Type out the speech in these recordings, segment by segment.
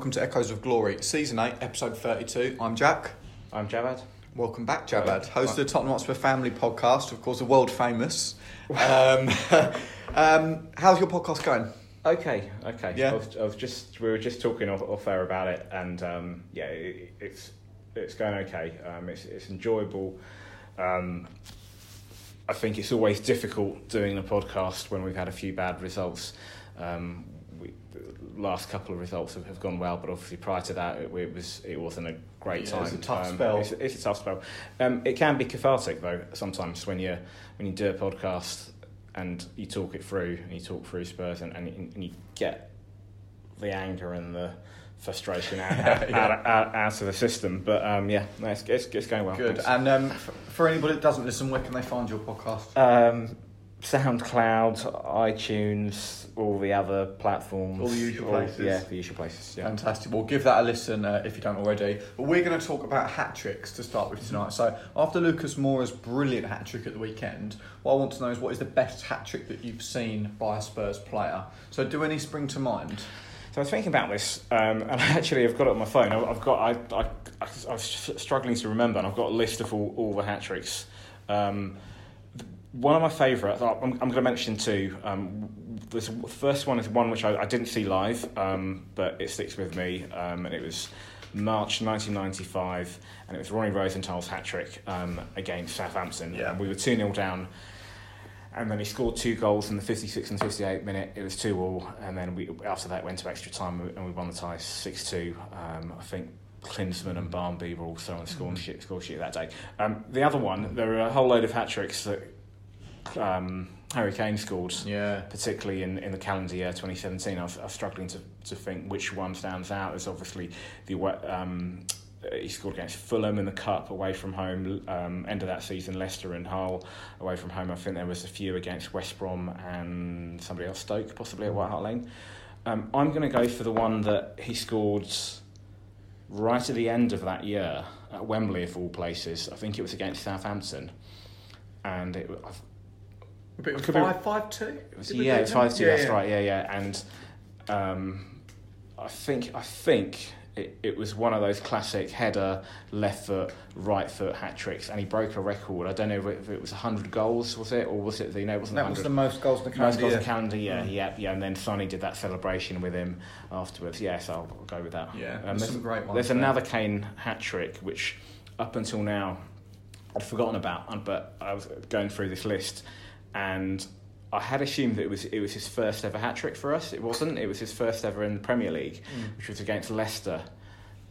Welcome to Echoes of Glory, Season 8, Episode 32. I'm Jack. I'm Jabad. Welcome back, Jabad. Host of the Tottenham Hotspur Family Podcast, of course, the world famous. Um, um, how's your podcast going? Okay, okay. Yeah. I was, I was just we were just talking off, off air about it, and um, yeah, it, it's it's going okay. Um, it's it's enjoyable. Um, I think it's always difficult doing a podcast when we've had a few bad results. Um, the last couple of results have, have gone well, but obviously prior to that, it, it was it wasn't a great Yeah, time. it's a tough Um, spell. It's, it's a tough spell. Um, it can be cathartic though sometimes when you when you do a podcast and you talk it through and you talk through Spurs and, and, and you get the anger and the frustration out, out, Yeah. out, out, out of the system. But um, yeah, no, it's, it's, it's going well. Good. Thanks. And um, for anybody that doesn't listen, where can they find your podcast? Um, SoundCloud, iTunes, all the other platforms, All the usual places. Yeah, the usual places. Yeah. Fantastic. Well, give that a listen uh, if you don't already. But we're going to talk about hat tricks to start with tonight. So, after Lucas Moura's brilliant hat trick at the weekend, what I want to know is what is the best hat trick that you've seen by a Spurs player? So, do any spring to mind? So I was thinking about this, um, and actually I've got it on my phone. I've got I, I, I I was struggling to remember, and I've got a list of all, all the hat tricks. Um, one of my favourite, I'm, I'm going to mention two. Um, this first one is one which I, I didn't see live, um, but it sticks with me, um, and it was March 1995, and it was Ronnie Rosenthal's hat trick um, against Southampton. Yeah. And we were 2 0 down. And then he scored two goals in the 56 and 58 minute. It was 2 all. And then we after that went to extra time and we won the tie 6 2. Um, I think Klinsmann and Barmby were also on the score sheet, score sheet that day. Um, the other one, there were a whole load of hat tricks that um, Harry Kane scored, Yeah. particularly in, in the calendar year 2017. I was, I was struggling to, to think which one stands out. There's obviously the um, he scored against Fulham in the cup away from home. Um, end of that season, Leicester and Hull away from home. I think there was a few against West Brom and somebody else, Stoke, possibly at White Hart Lane. Um, I'm going to go for the one that he scored right at the end of that year at Wembley, of all places. I think it was against Southampton, and it, But it was Could be- five, five, two. it was, Did yeah, beat it's five two. Yeah, that's yeah. right. Yeah, yeah. And um, I think I think it, it was one of those classic header, left foot, right foot hat tricks, and he broke a record. I don't know if it was hundred goals, was it, or was it? You know, it wasn't That was the most goals in the Most goals year. in calendar, yeah, Mm. yeah, yeah, and then Sonny did that celebration with him afterwards. Yeah, so I'll, I'll go with that. Yeah, um, there's there's, some great ones there's there. another Kane hat trick which, up until now, I'd forgotten about, but I was going through this list, and I had assumed that it was it was his first ever hat trick for us. It wasn't. It was his first ever in the Premier League, Mm. which was against Leicester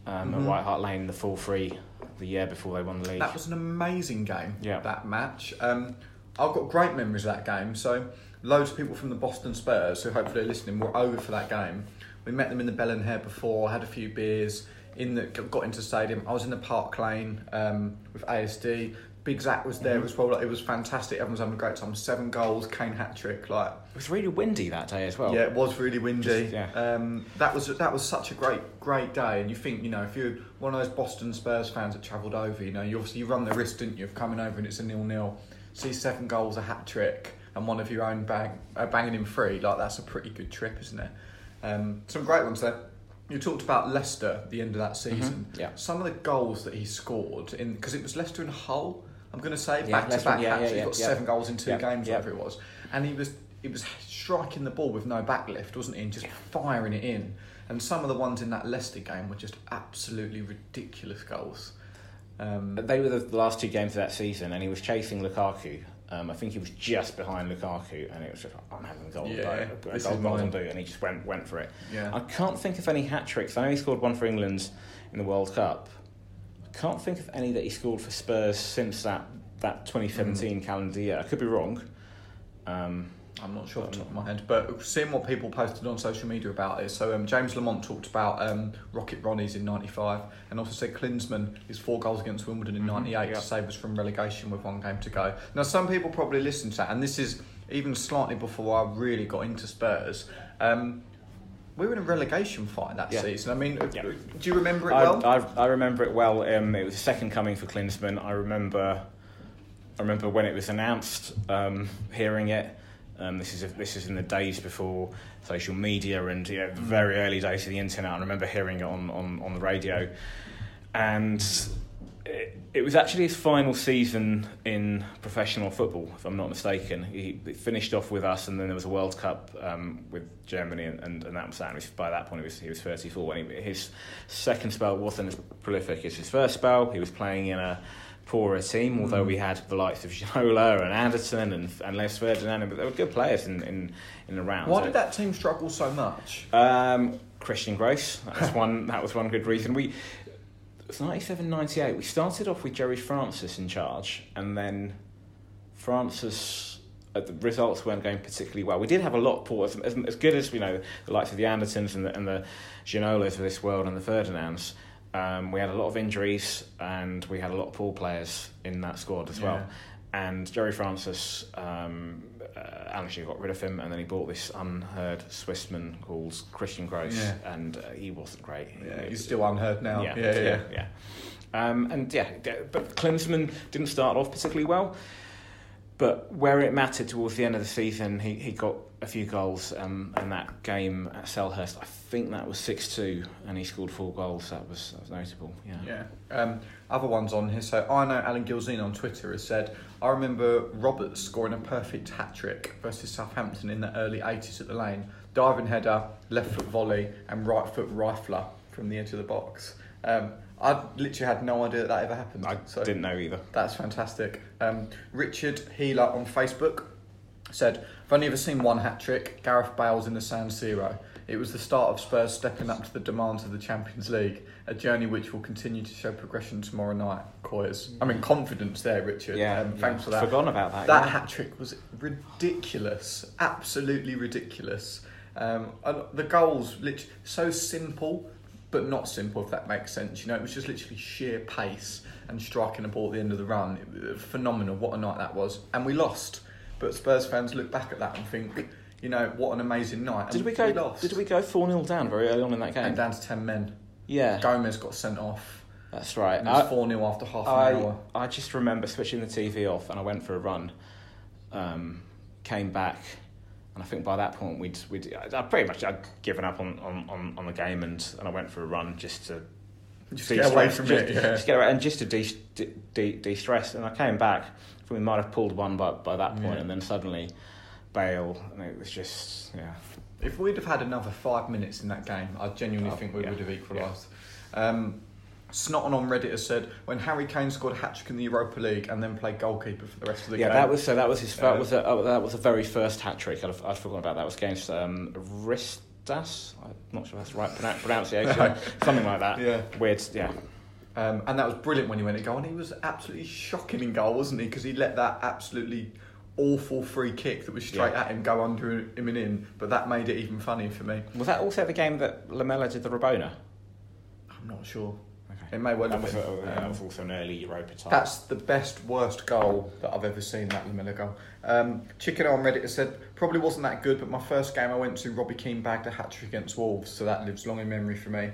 um, Mhm. at White Hart Lane, the full free, the year before they won the league. That was an amazing game. Yeah. That match. Um, I've got great memories of that game. So loads of people from the Boston Spurs who hopefully are listening were over for that game. We met them in the Bell and Hare before, had a few beers. In the got into the stadium. I was in the Park Lane um, with ASD. Big Zach was there Mhm. as well. Like, it was fantastic. Everyone was having a great time. Seven goals, Kane hat trick. Like it was really windy that day as well. yeah, it was really windy. Just- yeah. um, that was that was such a great great day. And you think you know if you're one of those Boston Spurs fans that travelled over, you know you obviously you run the risk, didn't you, of coming over and it's a nil nil. See seven goals, a hat trick, and one of your own bang uh, banging in free. Like that's a pretty good trip, isn't it? Um, some great ones there. You talked about Leicester at the end of that season. Mhm, yeah. Some of the goals that he scored in because it was Leicester and Hull. I'm going to say Yeah, back to back. yeah, yeah, He yeah, got seven goals in two games, whatever it was, and he was it was striking the ball with no backlift, wasn't he? And just firing it in. And some of the ones in that Leicester game were just absolutely ridiculous goals. Um, They were the last two games of that season, and he was chasing Lukaku. Um, I think he was just behind Lukaku, and it was just, I'm having a goal, Yeah, goal, is goal mine. do, and he just went went for it. yeah. I can't think of any hat tricks. I know he scored one for England in the World Cup. I can't think of any that he scored for Spurs since that, that 2017 calendar year. I could be wrong. Um, I'm not sure off the top of my head, but seeing what people posted on social media about it. So um, James Lamont talked about um, Rocket Ronnie's in '95, and also said Klinsmann his four goals against Wimbledon in Mhm, '98 yeah. to save us from relegation with one game to go. Now, some people probably listen to that, and this is even slightly before I really got into Spurs. Um, we were in a relegation fight that Yeah. season. I mean, Yeah. do you remember it I, well? I, I remember it well. Um, it was a second coming for Klinsmann. I remember, I remember when it was announced, um, hearing it. Um, this is this is in the days before social media and you know, the very early days of the internet. I remember hearing it on, on, on the radio, and it, it was actually his final season in professional football, if I'm not mistaken. He, he finished off with us, and then there was a World Cup um, with Germany, and, and, and that was that. And by that point, he was he was 34. When he, his second spell wasn't as prolific as his first spell. He was playing in a poorer team, although we had the likes of Ginola and Anderton and and Les Ferdinand, but they were good players in in, in the round. Why So- did that team struggle so much? um, Christian Gross. That was one. that was one good reason. We was 97, 98. We started off with Gerry Francis in charge, and then Francis. Uh, the results weren't going particularly well. We did have a lot of poor, as, as, as good as you know the likes of the Andertons and the, and the Ginolas of this world and the Ferdinands. Um, we had a lot of injuries and we had a lot of poor players in that squad as well. And Gerry Francis, um, uh, Alan got rid of him, and then he bought this unheard Swissman called Christian Gross, Yeah. and uh, he wasn't great. Yeah, he's still unheard now. Yeah, yeah, yeah. yeah. Um, and yeah, but Klinsmann didn't start off particularly well. But where it mattered towards the end of the season, he, he got a few goals. Um, and that game at Selhurst, I think that was 6 2, and he scored four goals. That was, that was notable. Yeah. Yeah. Um, other ones on here. So I know Alan Gilzine on Twitter has said, I remember Roberts scoring a perfect hat trick versus Southampton in the early 80s at the lane. Diving header, left foot volley, and right foot rifler from the edge of the box. Um, I literally had no idea that, that ever happened. I so didn't know either. That's fantastic. Um, Richard Healer on Facebook said, I've only ever seen one hat trick, Gareth Bale's in the San Siro. It was the start of Spurs stepping up to the demands of the Champions League, a journey which will continue to show progression tomorrow night. Coyers. I mean, confidence there, Richard. Yeah, Um, yeah. thanks for that. Forgotten about that. That yeah. hat trick was ridiculous, absolutely ridiculous. Um, the goals, literally so simple, but not simple if that makes sense. You know, it was just literally sheer pace and striking the ball at the end of the run. Phenomenal. What a night that was, and we lost. But Spurs fans look back at that and think, you know, what an amazing night. And Did we go? lost. Did we go four 0 down very early on in that game? And down to ten men. yeah, Gomes got sent off. that's right. And it was I- four 0 after half an I, hour. I just remember switching the TV off and I went for a run. Um, came back, and I think by that point we'd we'd I pretty much I'd given up on, on, on, on the game and, and I went for a run just to Just get away from just, it. Yeah. just get away and just to de de, de, de-stress. And I came back. I think we might have pulled one by by that point, Yeah. and then suddenly Bale, and it was just yeah. If we'd have had another five minutes in that game, I genuinely Oh, think we yeah, would have equalised. Um, Snotton on Reddit has said when Harry Kane scored a hat trick in the Europa League and then played goalkeeper for the rest of the yeah, game. Yeah, that was so. That was his. That Uh, was a, oh, that was the very first hat trick. I'd, I'd forgotten about that. It was against um, Ristas. I'm not sure if that's the right pronoun- pronunciation. something like that. Yeah. Weird. Yeah. Um, and that was brilliant when he went to goal, and he was absolutely shocking in goal, wasn't he? Because he let that absolutely awful free kick that was straight Yeah. at him go under him and in. But that made it even funny for me. Was that also the game that Lamela did the Rabona? I'm not sure. Okay. It may well That have was, been. Um, that was also an early Europa tie. That's the best worst goal that I've ever seen. That Lamela goal. Um, Chicken on Reddit has said probably wasn't that good, but my first game I went to, Robbie Keane bagged a hat trick against Wolves, so that lives long in memory for me.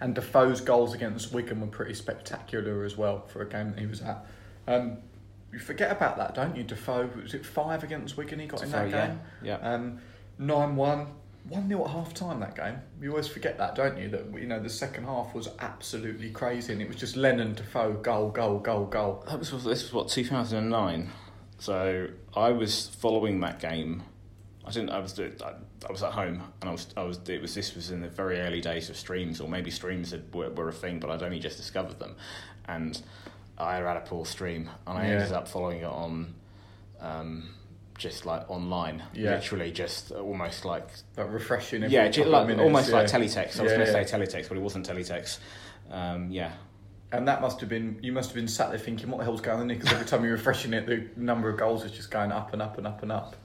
And Defoe's goals against Wigan were pretty spectacular as well for a game that he was at. Um, you forget about that, don't you? Defoe was it five against Wigan he got in that Defoe, yeah, game? yeah. Um, nine one. One 0 at half time that game. You always forget that, don't you? That you know the second half was absolutely crazy, and it was just Lennon, Defoe, goal, goal, goal, goal. That was this was what 2009. So I was following that game. I didn't. I was. I, I was at home, and I was. I was. It was. This was in the very early days of streams, or maybe streams had, were, were a thing, but I'd only just discovered them, and I had a poor stream, and I Yeah. ended up following it on, um, just like online, Yeah. literally just almost like Like refreshing. Every yeah, couple ju- of like minutes, almost yeah. like teletext. I was going to say teletext, but it wasn't teletext. Um, yeah, And that must have been you must have been sat there thinking, what the hell's going on here? Because every time you're refreshing it, the number of goals is just going up and up and up and up.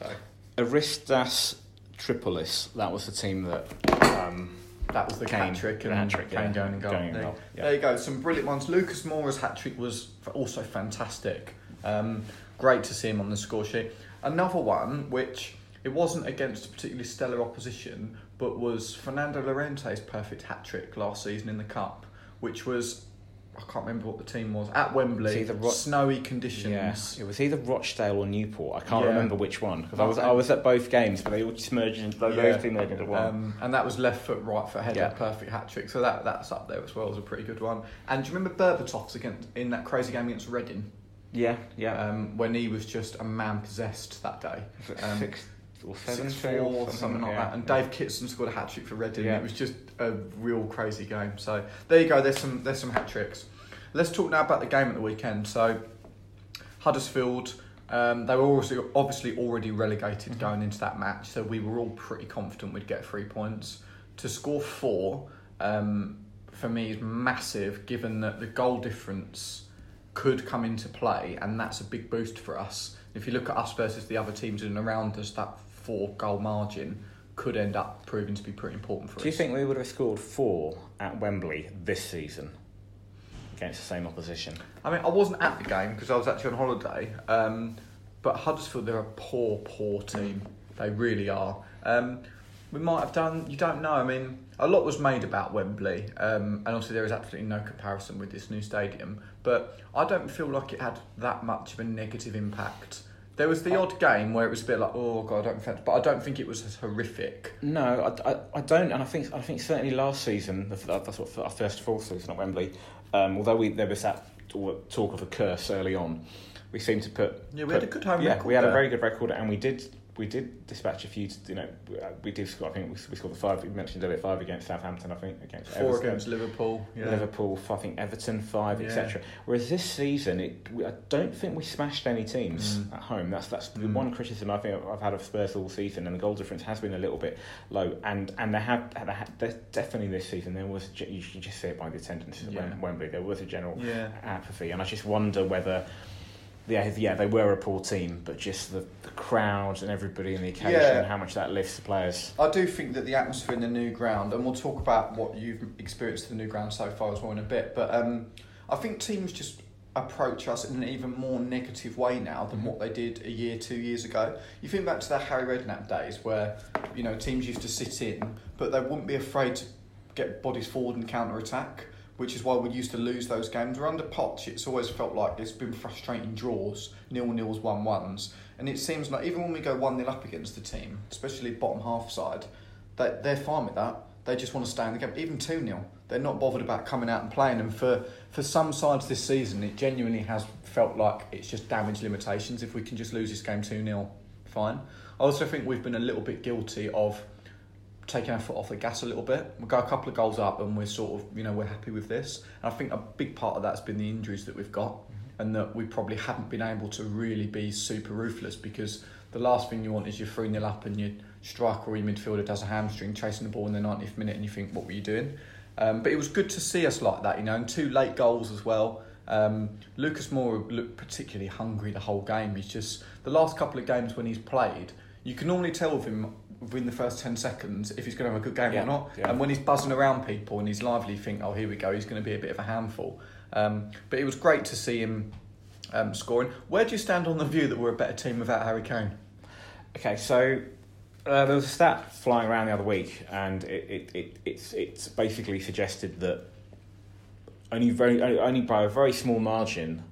So Asteras Tripolis. That was the team that. Um, that was the Kane, hat trick the and hat trick, Kane yeah. going in goal. Going in there, goal, yeah. there you go, some brilliant ones. Lucas Moura's hat trick was also fantastic. Um, great to see him on the score sheet. Another one which it wasn't against a particularly stellar opposition, but was Fernando Llorente's perfect hat trick last season in the cup, which was I can't remember what the team was at Wembley. The Ro- snowy conditions. Yes, it was either Rochdale or Newport. I can't Yeah. remember which one because I was I was at both games, but they all just merged into those Yeah. two merged into one. Um, and that was left foot, right foot header, Yeah. perfect hat trick. So that that's up there as well as a pretty good one. And do you remember Berbatov's against in that crazy game against Reading yeah, yeah. um, when he was just a man possessed that day? Um, six or seven, six four, or something, like yeah. that. And Dave Kitson scored a hat trick for Reading. Yeah. It was just a real crazy game. So there you go. There's some there's some hat tricks. Let's talk now about the game at the weekend. So Huddersfield. Um, they were obviously, obviously already relegated Mm-hmm. going into that match, so we were all pretty confident we'd get three points. To score four, um, for me, is massive, given that the goal difference could come into play, and that's a big boost for us. If you look at us versus the other teams in and around us, that four goal margin could end up proving to be pretty important for us. Do you think we would have scored four at Wembley this season against the same opposition? I mean, I wasn't at the game because I was actually on holiday. Um, but Huddersfield, they're a poor, poor team. They really are. Um, we might have done. You don't know. I mean, a lot was made about Wembley, um, and obviously there is absolutely no comparison with this new stadium. But I don't feel like it had that much of a negative impact. There was the odd game where it was a bit like, oh god, I don't think, but I don't think it was as horrific. No, I, I, I don't, and I think I think certainly last season, that's what our first full season at Wembley. Um, although we there was that talk of a curse early on, we seemed to put Yeah, we put- had a good home yeah, record we had a very good record, and we did we did dispatch a few. You know, we did score. I think we, we scored the five. We mentioned earlier five against Southampton. I think against Four Everton. against Liverpool. Yeah. Liverpool, I think Everton five, Yeah. etc. Whereas this season, it, we- I don't think we smashed any teams Mm. at home. That's that's the Mm. one criticism I think I've had of Spurs all season, and the goal difference has been a little bit low. And and they have, they have there's definitely this season there was you can just see it by the attendance at Yeah. Wem- Wembley. There was a general apathy, and I just wonder whether. Yeah, yeah, they were a poor team, but just the, the crowd and everybody and the occasion, Yeah. how much that lifts the players. I do think that the atmosphere in the new ground, and we'll talk about what you've experienced in the new ground so far as well in a bit, but um, I think teams just approach us in an even more negative way now than what they did a year, two years ago. You think back to the Harry Redknapp days where, you know, teams used to sit in, but they wouldn't be afraid to get bodies forward and counter attack. Which is why we used to lose those games. We're under Poch, it's always felt like it's been frustrating draws, nil nils, one ones, and it seems like even when we go one 0 up against the team, especially bottom half side, they they're fine with that. They just want to stay in the game. Even two 0 they're not bothered about coming out and playing. And for for some sides this season, it genuinely has felt like it's just damage limitations. If we can just lose this game two 0 fine. I also think we've been a little bit guilty of taking our foot off the gas a little bit. We got a couple of goals up, and we're sort of, you know, we're happy with this. And I think a big part of that's been the injuries that we've got, and that we probably haven't been able to really be super ruthless because the last thing you want is you're 3 0 up and your striker or your midfielder does a hamstring chasing the ball in the 90th minute, and you think, what were you doing? Um, but it was good to see us like that, you know, and two late goals as well. Um, Lucas Moura looked particularly hungry the whole game. He's just the last couple of games when he's played, you can normally tell with him within the first 10 seconds if he's going to have a good game Yeah, or not. yeah. And when he's buzzing around people and he's lively, you think, oh, here we go, he's going to be a bit of a handful. Um, but it was great to see him um, scoring. Where do you stand on the view that we're a better team without Harry Kane? Okay, so uh, there was a stat flying around the other week, and it, it, it it's it's basically suggested that only very only- only by a very small margin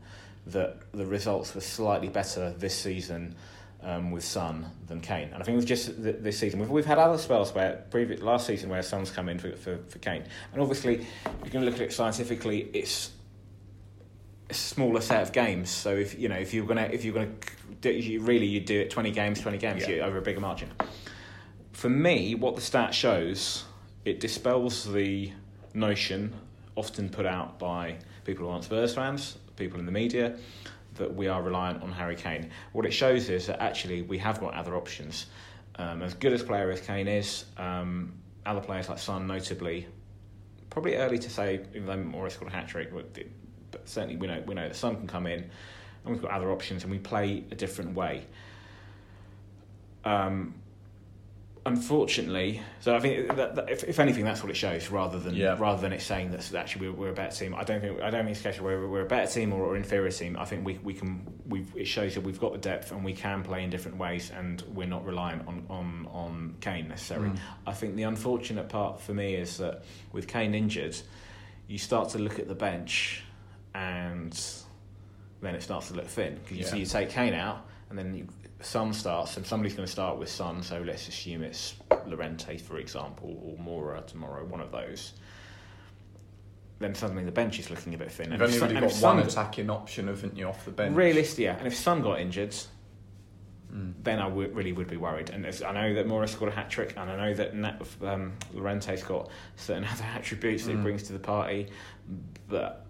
that the results were slightly better this season um, with Son than Kane. And I think it was just th- this season. We've, we've had other spells where previous last season where Son's come in for, for, for Kane, and obviously if you can look at it scientifically. It's a smaller set of games. So if you know if you're gonna if you're gonna do, you really you do it twenty games, twenty games Yeah. you, over a bigger margin. For me, what the stat shows, it dispels the notion often put out by people who aren't Spurs fans, people in the media, that we are reliant on Harry Kane. What it shows is that actually we have got other options. Um, as good as player as Kane is, um, other players like Son, notably, probably early to say, even though Moura's got a hat trick, but, certainly we know we know that Son can come in, and we've got other options, and we play a different way. Um, unfortunately, so I think that, that if, if anything, that's what it shows, rather than Yeah. rather than it saying that actually we're, we're a better team. I don't think I don't think it's case of we're, we're a better team or, or inferior team. I think we we can we it shows that we've got the depth and we can play in different ways, and we're not reliant on on on Kane necessarily. Mm. I think the unfortunate part for me is that with Kane injured, you start to look at the bench and then it starts to look thin because you Yeah. see you take Kane out, and then you, Son starts, and somebody's going to start with Son. So let's assume it's Llorente, for example, or Moura tomorrow, one of those. Then suddenly the bench is looking a bit thin. You've And only if really and got one attacking option, haven't you, off the bench? Realistic, yeah. And if Son got injured, Mm. then I really would be worried. And I know that Moura's scored a hat trick, and I know that Nat, um, Llorente's got certain other attributes that he Mm. brings to the party, but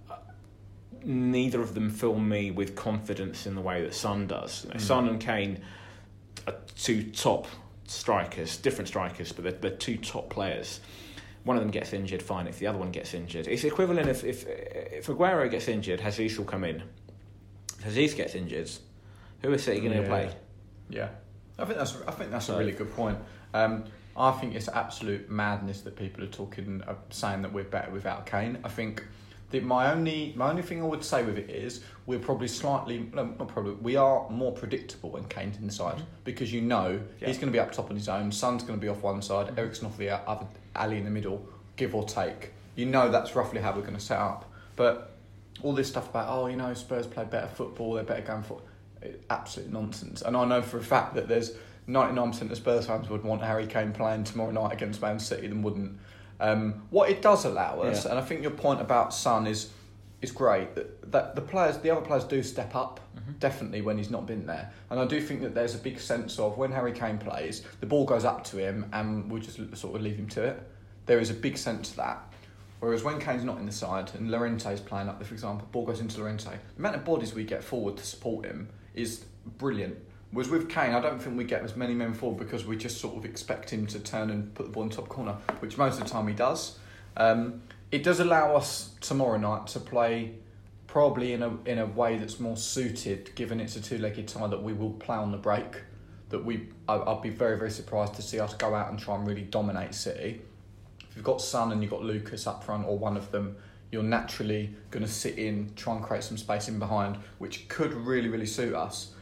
neither of them fill me with confidence in the way that Son does. You know, Mm. Son and Kane are two top strikers, different strikers, but they're, they're two top players. One of them gets injured, fine. If the other one gets injured, it's equivalent if if if Aguero gets injured, Jesus will come in. If Jesus gets injured, who is City going to Yeah. play? Yeah, I think that's I think that's So- a really good point. Um, I think it's absolute madness that people are talking, uh, saying that we're better without Kane. I think that my only my only thing I would say with it is we're probably slightly no, not probably we are more predictable when Kane's inside mm-hmm. because you know Yeah. he's going to be up top on his own. Son's going to be off one side, mm-hmm. Eriksen off the other, Alli in the middle, give or take. You know that's roughly how we're going to set up, but all this stuff about oh you know Spurs play better football, they're better going for absolute nonsense. And I know for a fact that there's 99% of Spurs fans would want Harry Kane playing tomorrow night against Man City than wouldn't. Um, what it does allow us, Yeah. and I think your point about Son is is great that, that the players, the other players do step up definitely when he's not been there. And I do think that there's a big sense of when Harry Kane plays, the ball goes up to him and we just sort of leave him to it. There is a big sense of that. Whereas when Kane's not in the side and Llorente's playing up there, for example, ball goes into Llorente, the amount of bodies we get forward to support him is brilliant. Whereas with Kane, I don't think we get as many men forward because we just sort of expect him to turn and put the ball in the top corner, which most of the time he does. Um, it does allow us tomorrow night to play probably in a in a way that's more suited, given it's a two-legged tie that we will play on the break. That we, I, I'd be very very surprised to see us go out and try and really dominate City. If you've got Son and you've got Lucas up front, or one of them, you're naturally going to sit in, try and create some space in behind, which could really really suit us.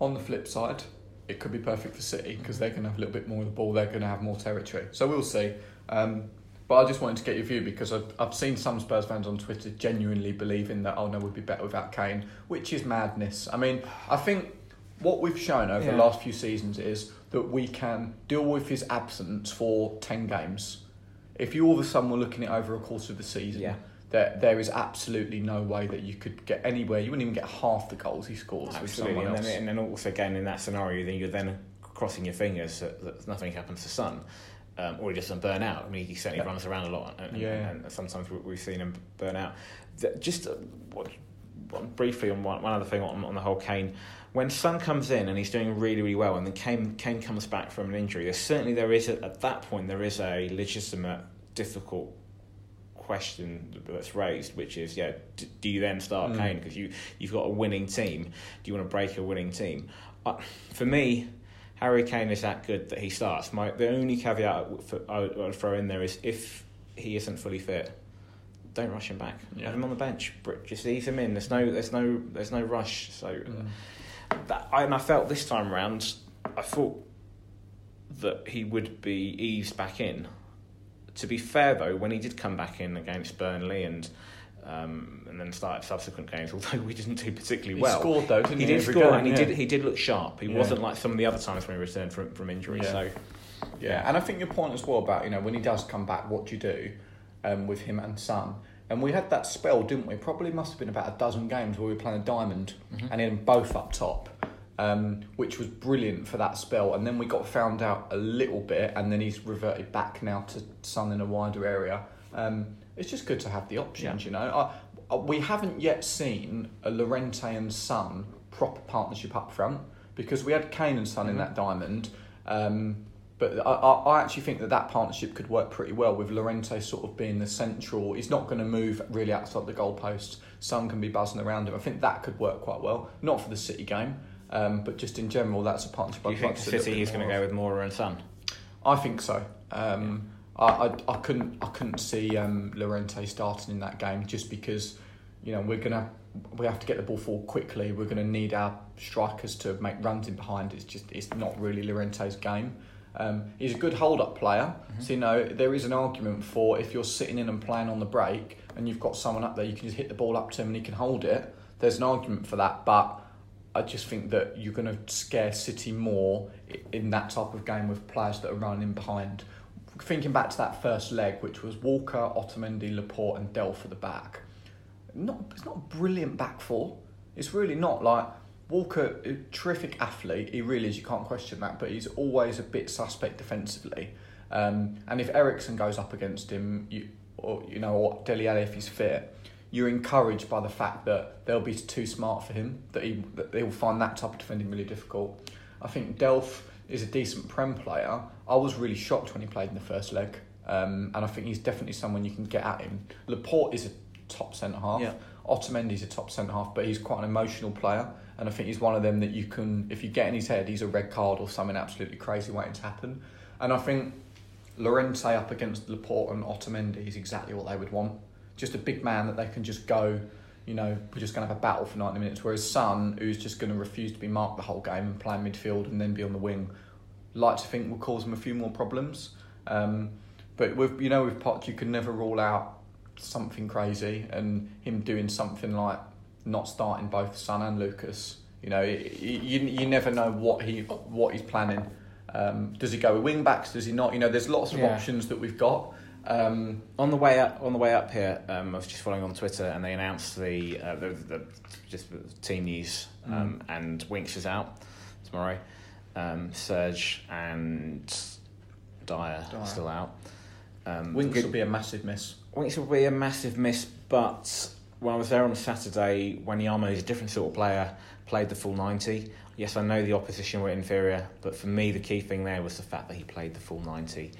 On the flip side, it could be perfect for City because they're going to have a little bit more of the ball, they're going to have more territory. So we'll see. Um, but I just wanted to get your view because I've, I've seen some Spurs fans on Twitter genuinely believing that, oh no, we'd be better without Kane, which is madness. I mean, I think what we've shown over the last few seasons is that we can deal with his absence for 10 games. If you all of a sudden were looking at over a course of the season, Yeah. There, there is absolutely no way that you could get anywhere. You wouldn't even get half the goals he scores with Absolutely, and then, and then also again in that scenario, then you're then crossing your fingers that, that nothing happens to Son, um, or he doesn't burn out. I mean, he certainly Yeah. runs around a lot, and, Yeah. and, and sometimes we- we've seen him burn out. Just uh, what, what, briefly on one, one other thing on, on the whole Kane. When Son comes in and he's doing really, really well, and then Kane, Kane comes back from an injury, there's certainly there is a, at that point there is a legitimate, difficult question that's raised, which is, yeah, d- do you then start Mm. Kane because you you've got a winning team? Do you want to break a winning team? Uh, for me, Harry Kane is that good that he starts. My the only caveat I would- for, I would I throw in there is if he isn't fully fit, don't rush him back. Yeah. Have him on the bench. Just ease him in. There's no there's no there's no rush. So Mm. that, and I felt this time round, I thought that he would be eased back in. To be fair though, when he did come back in against Burnley and um, and then started subsequent games, although we didn't do particularly He well, scored though, didn't he? he did score game, and he yeah. did he did look sharp. He Yeah. wasn't like some of the other times when he returned from from injury. Yeah. So Yeah, and I think your point as well about you know when he does come back, what do you do um, with him and Son? And we had that spell, didn't we? Probably must have been about a dozen games where we were playing a diamond Mm-hmm. and then both up top, um, which was brilliant for that spell. And then we got found out a little bit, and then he's reverted back now to Son in a wider area. Um, it's just good to have the options, you know. I, I, we haven't yet seen a Llorente and Son proper partnership up front because we had Kane and Son in Mhm. that diamond. Um, but I, I I actually think that that partnership could work pretty well with Llorente sort of being the central. He's not going to move really outside the goalpost. Son can be buzzing around him. I think that could work quite well. Not for the City game, um, but just in general, that's a partnership. do you I'd think like to see a little City bit is going to more go of. with Moura and Son? I think so. Um, I, I I couldn't I couldn't see um, Llorente starting in that game just because you know we're gonna we have to get the ball forward quickly. We're gonna need our strikers to make runs in behind. It's just it's not really Llorente's game. Um, he's a good hold up player. So, you know, there is an argument for if you're sitting in and playing on the break and you've got someone up there, you can just hit the ball up to him and he can hold it. There's an argument for that. But I just think that you're going to scare City more in that type of game with players that are running behind. Thinking back to that first leg, which was Walker, Otamendi, Laporte, and Delph for the back. Not, it's not a brilliant back four. It's really not. Like Walker, a terrific athlete. He really is. You can't question that. But he's always a bit suspect defensively. Um, and if Eriksen goes up against him, you or you know, or Dele if he's fit, you're encouraged by the fact that they'll be too smart for him. That he that he'll find that type of defending really difficult. I think Delph is a decent prem player. I was really shocked when he played in the first leg, um, and I think he's definitely someone you can get at him. Laporte is a top centre half. Yeah. Otamendi's a top centre half, but he's quite an emotional player, and I think he's one of them that you can, if you get in his head, he's a red card or something absolutely crazy waiting to happen. And I think Llorente up against Laporte and Otamendi is exactly what they would want. Just a big man that they can just go, you know, we're just going to have a battle for 90 minutes. Whereas Son, who's just going to refuse to be marked the whole game and play midfield and then be on the wing, like to think will cause them a few more problems. Um, but with you know with Poch, you can never rule out something crazy and him doing something like not starting both Son and Lucas. You know, you, you, you never know what he what he's planning. Um, does he go with wing backs? Does he not? You know, there's lots of Yeah. options that we've got. Um, On the way up, on the way up here, um, I was just following on Twitter, and they announced the uh, the, the just team news, um, and Winks is out tomorrow. Um, Serge and Dier, Dier. are still out. Um, Winks good- will be a massive miss. Winks will be a massive miss, but when I was there on Saturday, Wanyama is a different sort of player, played the full 90. Yes, I know the opposition were inferior, but for me, the key thing there was the fact that he played the full 90.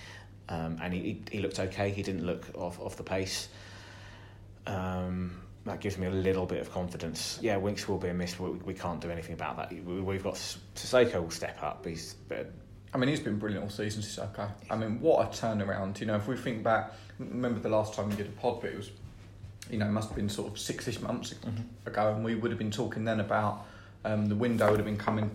Um, and he, he, looked okay, he didn't look off, off the pace. Um, that gives me a little bit of confidence. Yeah, Winks will be a miss, we, we can't do anything about that. We, we've got Sissoko will step up. He's but I mean, he's been brilliant all season, Sissoko. I mean, what a turnaround. You know, if we think back, remember the last time we did a pod, but it was, you know, it must have been sort of six-ish months ago, and we would have been talking then about um, the window would have been coming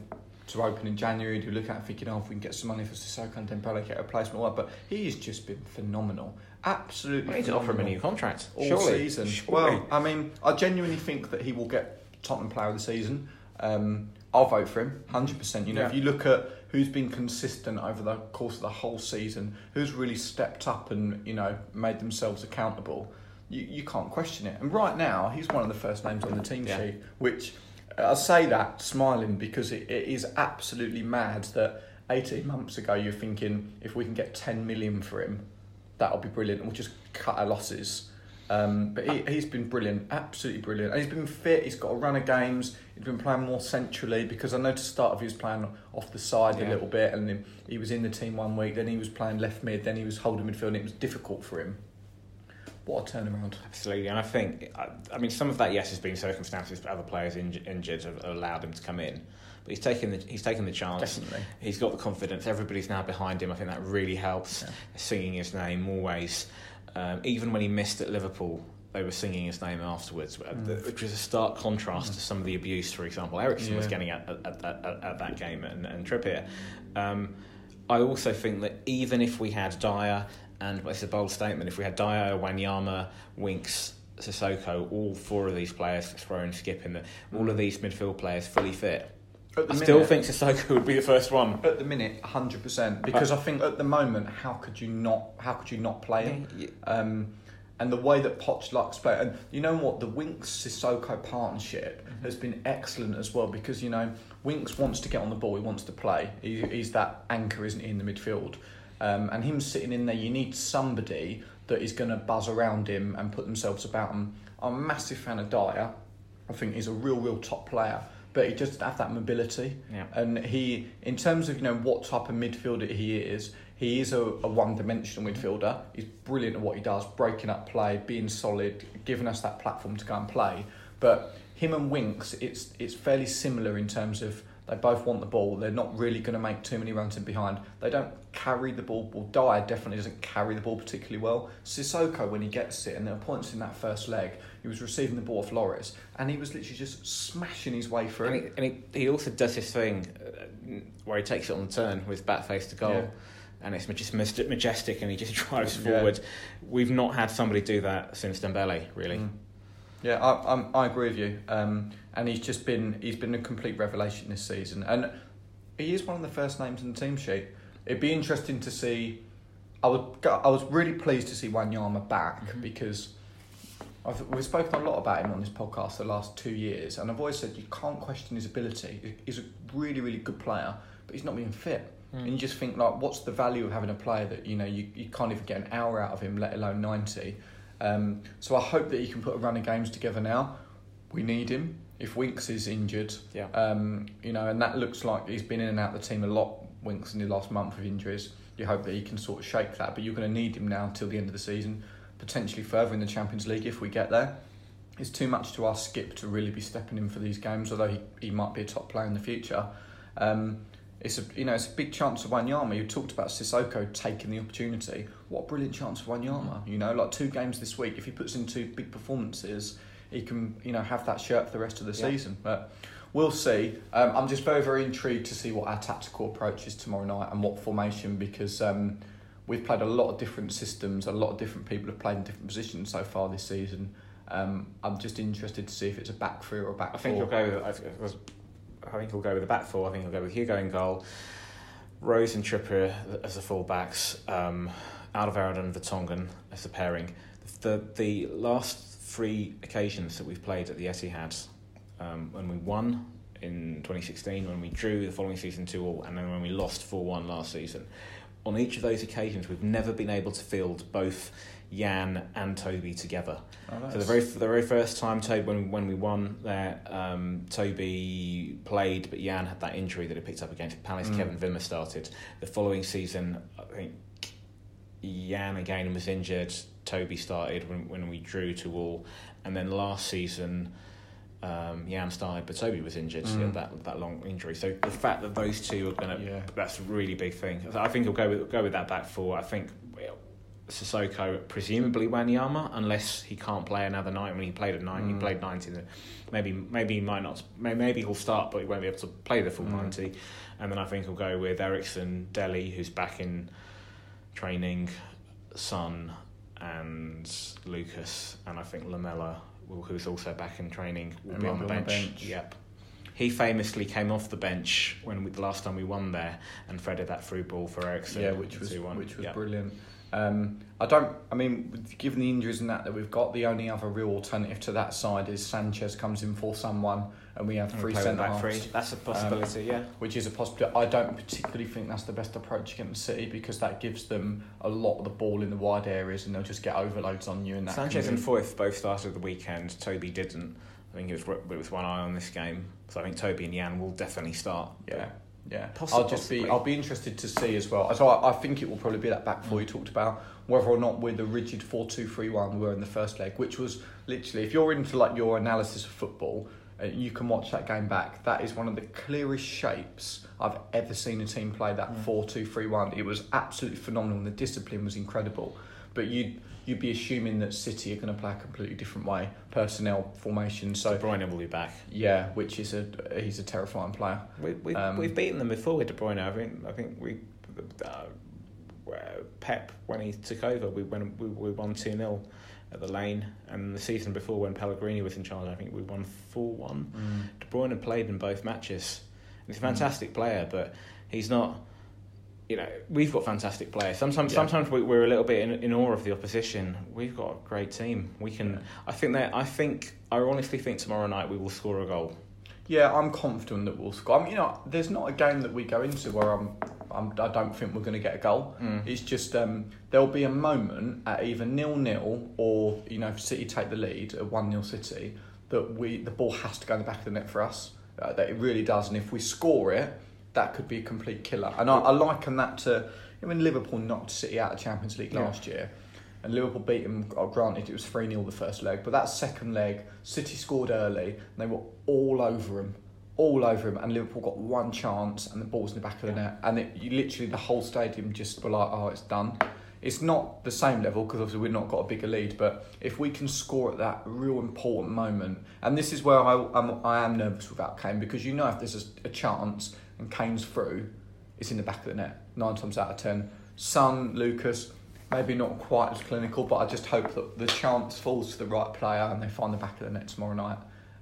to open in January. Do look at it thinking, oh, if we can get some money for Sissoko and Dembele, get a replacement, or what. But he's just been phenomenal, absolutely. we need to offer him a new contract. all surely. season. Surely. Well, I mean, I genuinely think that he will get Tottenham Player of the Season. Um, I'll vote for him, hundred percent. You know, if you look at who's been consistent over the course of the whole season, who's really stepped up and you know made themselves accountable, you, you can't question it. And right now, he's one of the first names on the team Yeah. sheet, which I say that smiling because it, it is absolutely mad that. 18 months ago, you're thinking if we can get 10 million for him, that'll be brilliant, and we'll just cut our losses. Um, but he, he's been brilliant, absolutely brilliant. And he's been fit, he's got a run of games, he's been playing more centrally because I know to start of he was playing off the side a little bit and then he was in the team one week, then he was playing left mid, then he was holding midfield and it was difficult for him. What a turnaround. Absolutely, and I think, I, I mean, some of that, yes, has been circumstances, but other players inj- injured have allowed him to come in, but he's taken the he's taken the chance. Definitely. He's got the confidence. Everybody's now behind him. I think that really helps. Yeah. Singing his name always, um, even when he missed at Liverpool. They were singing his name afterwards, uh, Mm. which was a stark contrast to some of the abuse, for example, Eriksen was getting at, at, at, at, at that game and, and Trippier. Um, I also think that even if we had Dier, and it's a bold statement, if we had Dier, Wanyama, Winks, Sissoko, all four of these players, throwing Skipp in the, all of these midfield players fully fit, I still think Sissoko would be the first one. At the minute, hundred percent. Because I think at the moment, how could you not? How could you not play him? Yeah. Um, and the way that Poch likes play, and you know what, the Winks Sissoko partnership Mm-hmm. has been excellent as well because you know Winks wants to get on the ball, he wants to play. He, he's that anchor, isn't he, in the midfield? Um, and him sitting in there, you need somebody that is going to buzz around him and put themselves about him. I'm a massive fan of Dier. I think he's a real, real top player, but he doesn't have that mobility. Yeah. And he, in terms of you know what type of midfielder he is, he is a, a one-dimensional midfielder. He's brilliant at what he does, breaking up play, being solid, giving us that platform to go and play. But him and Winks, it's it's fairly similar in terms of They both want the ball. They're not really going to make too many runs in behind. They don't carry the ball. Well, Dier definitely doesn't carry the ball particularly well. Sissoko, when he gets it, and there are points in that first leg, he was receiving the ball off Loris, and he was literally just smashing his way through. And, he, and he, he also does this thing uh, where he takes it on the turn with back face to goal. Yeah. And it's just majestic, and he just drives Yeah. forward. We've not had somebody do that since Dembele, really. Mm. Yeah, I, I'm, I agree with you. Um, and he's just been he's been a complete revelation this season, and he is one of the first names in the team sheet. It'd be interesting to see. I go- I was really pleased to see Wanyama back Mhm. because I've, we've spoken a lot about him on this podcast the last two years, and I've always said you can't question his ability. He's a really really good player, but he's not being fit. And you just think like, what's the value of having a player that you know you, you can't even get an hour out of him, let alone ninety. Um, so I hope that he can put a run of games together now. We need him. If Winks is injured, Yeah. um, you know, and that looks like he's been in and out of the team a lot. Winks in the last month with injuries. You hope that he can sort of shake that, but you're going to need him now till the end of the season, potentially further in the Champions League if we get there. It's too much to ask Skipp to really be stepping in for these games, although he, he might be a top player in the future. Um, it's a you know it's a big chance of Wanyama. You talked about Sissoko taking the opportunity. What a brilliant chance for Wanyama. You know, like two games this week. If he puts in two big performances, he can you know have that shirt for the rest of the Yeah. season. But we'll see. Um, I'm just very very intrigued to see what our tactical approach is tomorrow night and what formation because. Um, We've played a lot of different systems. A lot of different people have played in different positions so far this season. Um, I'm just interested to see if it's a back three or a back I think four. he'll go. With, I think- I think he'll go with the back four. I think he'll go with Hugo in goal, Rose and Trippier as the fullbacks, um, Alderweireld and Vertonghen as the pairing. The the last three occasions that we've played at the Etihad, um, when we won in 2016, when we drew the following season two all, and then when we lost four one last season. On each of those occasions, we've never been able to field both Jan and Toby together. Oh, So the nice. very the very first time Toby when when we won there, um, Toby played, but Jan had that injury that he picked up against Palace. Mm. Kevin Wimmer started. The following season, I think Jan again was injured. Toby started when when we drew to all, and then last season. Um, Jan started, but Toby was injured. He Mm. had that that long injury. So the fact that those two are going to Yeah. that's a really big thing. I think he'll go with go with that back four. I think well, Sissoko, presumably Wanyama, unless he can't play another night. When he played at nine, he Mm. played ninety. Maybe maybe he might not. Maybe he'll start, but he won't be able to play the full Mm. ninety. And then I think he'll go with Eriksen, Dele, who's back in training, Son, and Lucas, and I think Lamela, who's also back in training, will He be on the bench. the bench. Yep. He famously came off the bench when we, the last time we won there and threaded that through ball for Eriksen. yeah, which was which was Yep. brilliant. Um, I don't. I mean, given the injuries and that that we've got, the only other real alternative to that side is Sanchez comes in for someone, and we have three centre back three. halves, That's a um, possibility, yeah. which is a possibility. I don't particularly think that's the best approach against City because that gives them a lot of the ball in the wide areas, and they'll just get overloads on you. And that Sanchez and Foyth both started the weekend. Toby didn't. I think it was with one eye on this game. So I think Toby and Jan will definitely start. Yeah, yeah. Possi- I'll just be. I'll be interested to see as well. So I, I think it will probably be that back four you talked about, whether or not we're the rigid four two three one we were in the first leg, which was literally if you're into like your analysis of football, you can watch that game back. That is one of the clearest shapes I've ever seen a team play. That Mm. four two three one. It was absolutely phenomenal. and The discipline was incredible, but you'd. You'd be assuming that City are going to play a completely different way, personnel formation. So So De Bruyne will be back. yeah, which is a he's a terrifying player. We, we, Um, we've beaten them before with De Bruyne. I think I think we uh, Pep when he took over, we went we, we won two 0 at the Lane, and the season before when Pellegrini was in charge, I think we won four one. De Bruyne had played in both matches. He's a Mm. fantastic player, but he's not. You know, we've got fantastic players. Sometimes, Yeah. sometimes we, we're a little bit in, in awe of the opposition. We've got a great team. We can. Yeah. I think that. I think. I honestly think tomorrow night we will score a goal. Yeah, I'm confident that we'll score. I mean, you know, there's not a game that we go into where I'm, I'm I don't think we're going to get a goal. Mm. It's just um, there'll be a moment at either nil nil or you know if City take the lead at one 0 City that we the ball has to go in the back of the net for us. Uh, that it really does, and if we score it, that could be a complete killer. And I, I liken that to I mean Liverpool knocked City out of Champions League Yeah. last year. And Liverpool beat them, oh, granted it was 3 0 the first leg, but that second leg, City scored early and they were all over them all over him, and Liverpool got one chance, and the ball's in the back of the net, and it, you literally the whole stadium just were like, "Oh, it's done." It's not the same level because obviously we've not got a bigger lead, but if we can score at that real important moment, and this is where I I'm, I am nervous without Kane because you know if there's a, a chance and Kane's through, it's in the back of the net nine times out of ten. Son, Lucas, maybe not quite as clinical, but I just hope that the chance falls to the right player and they find the back of the net tomorrow night.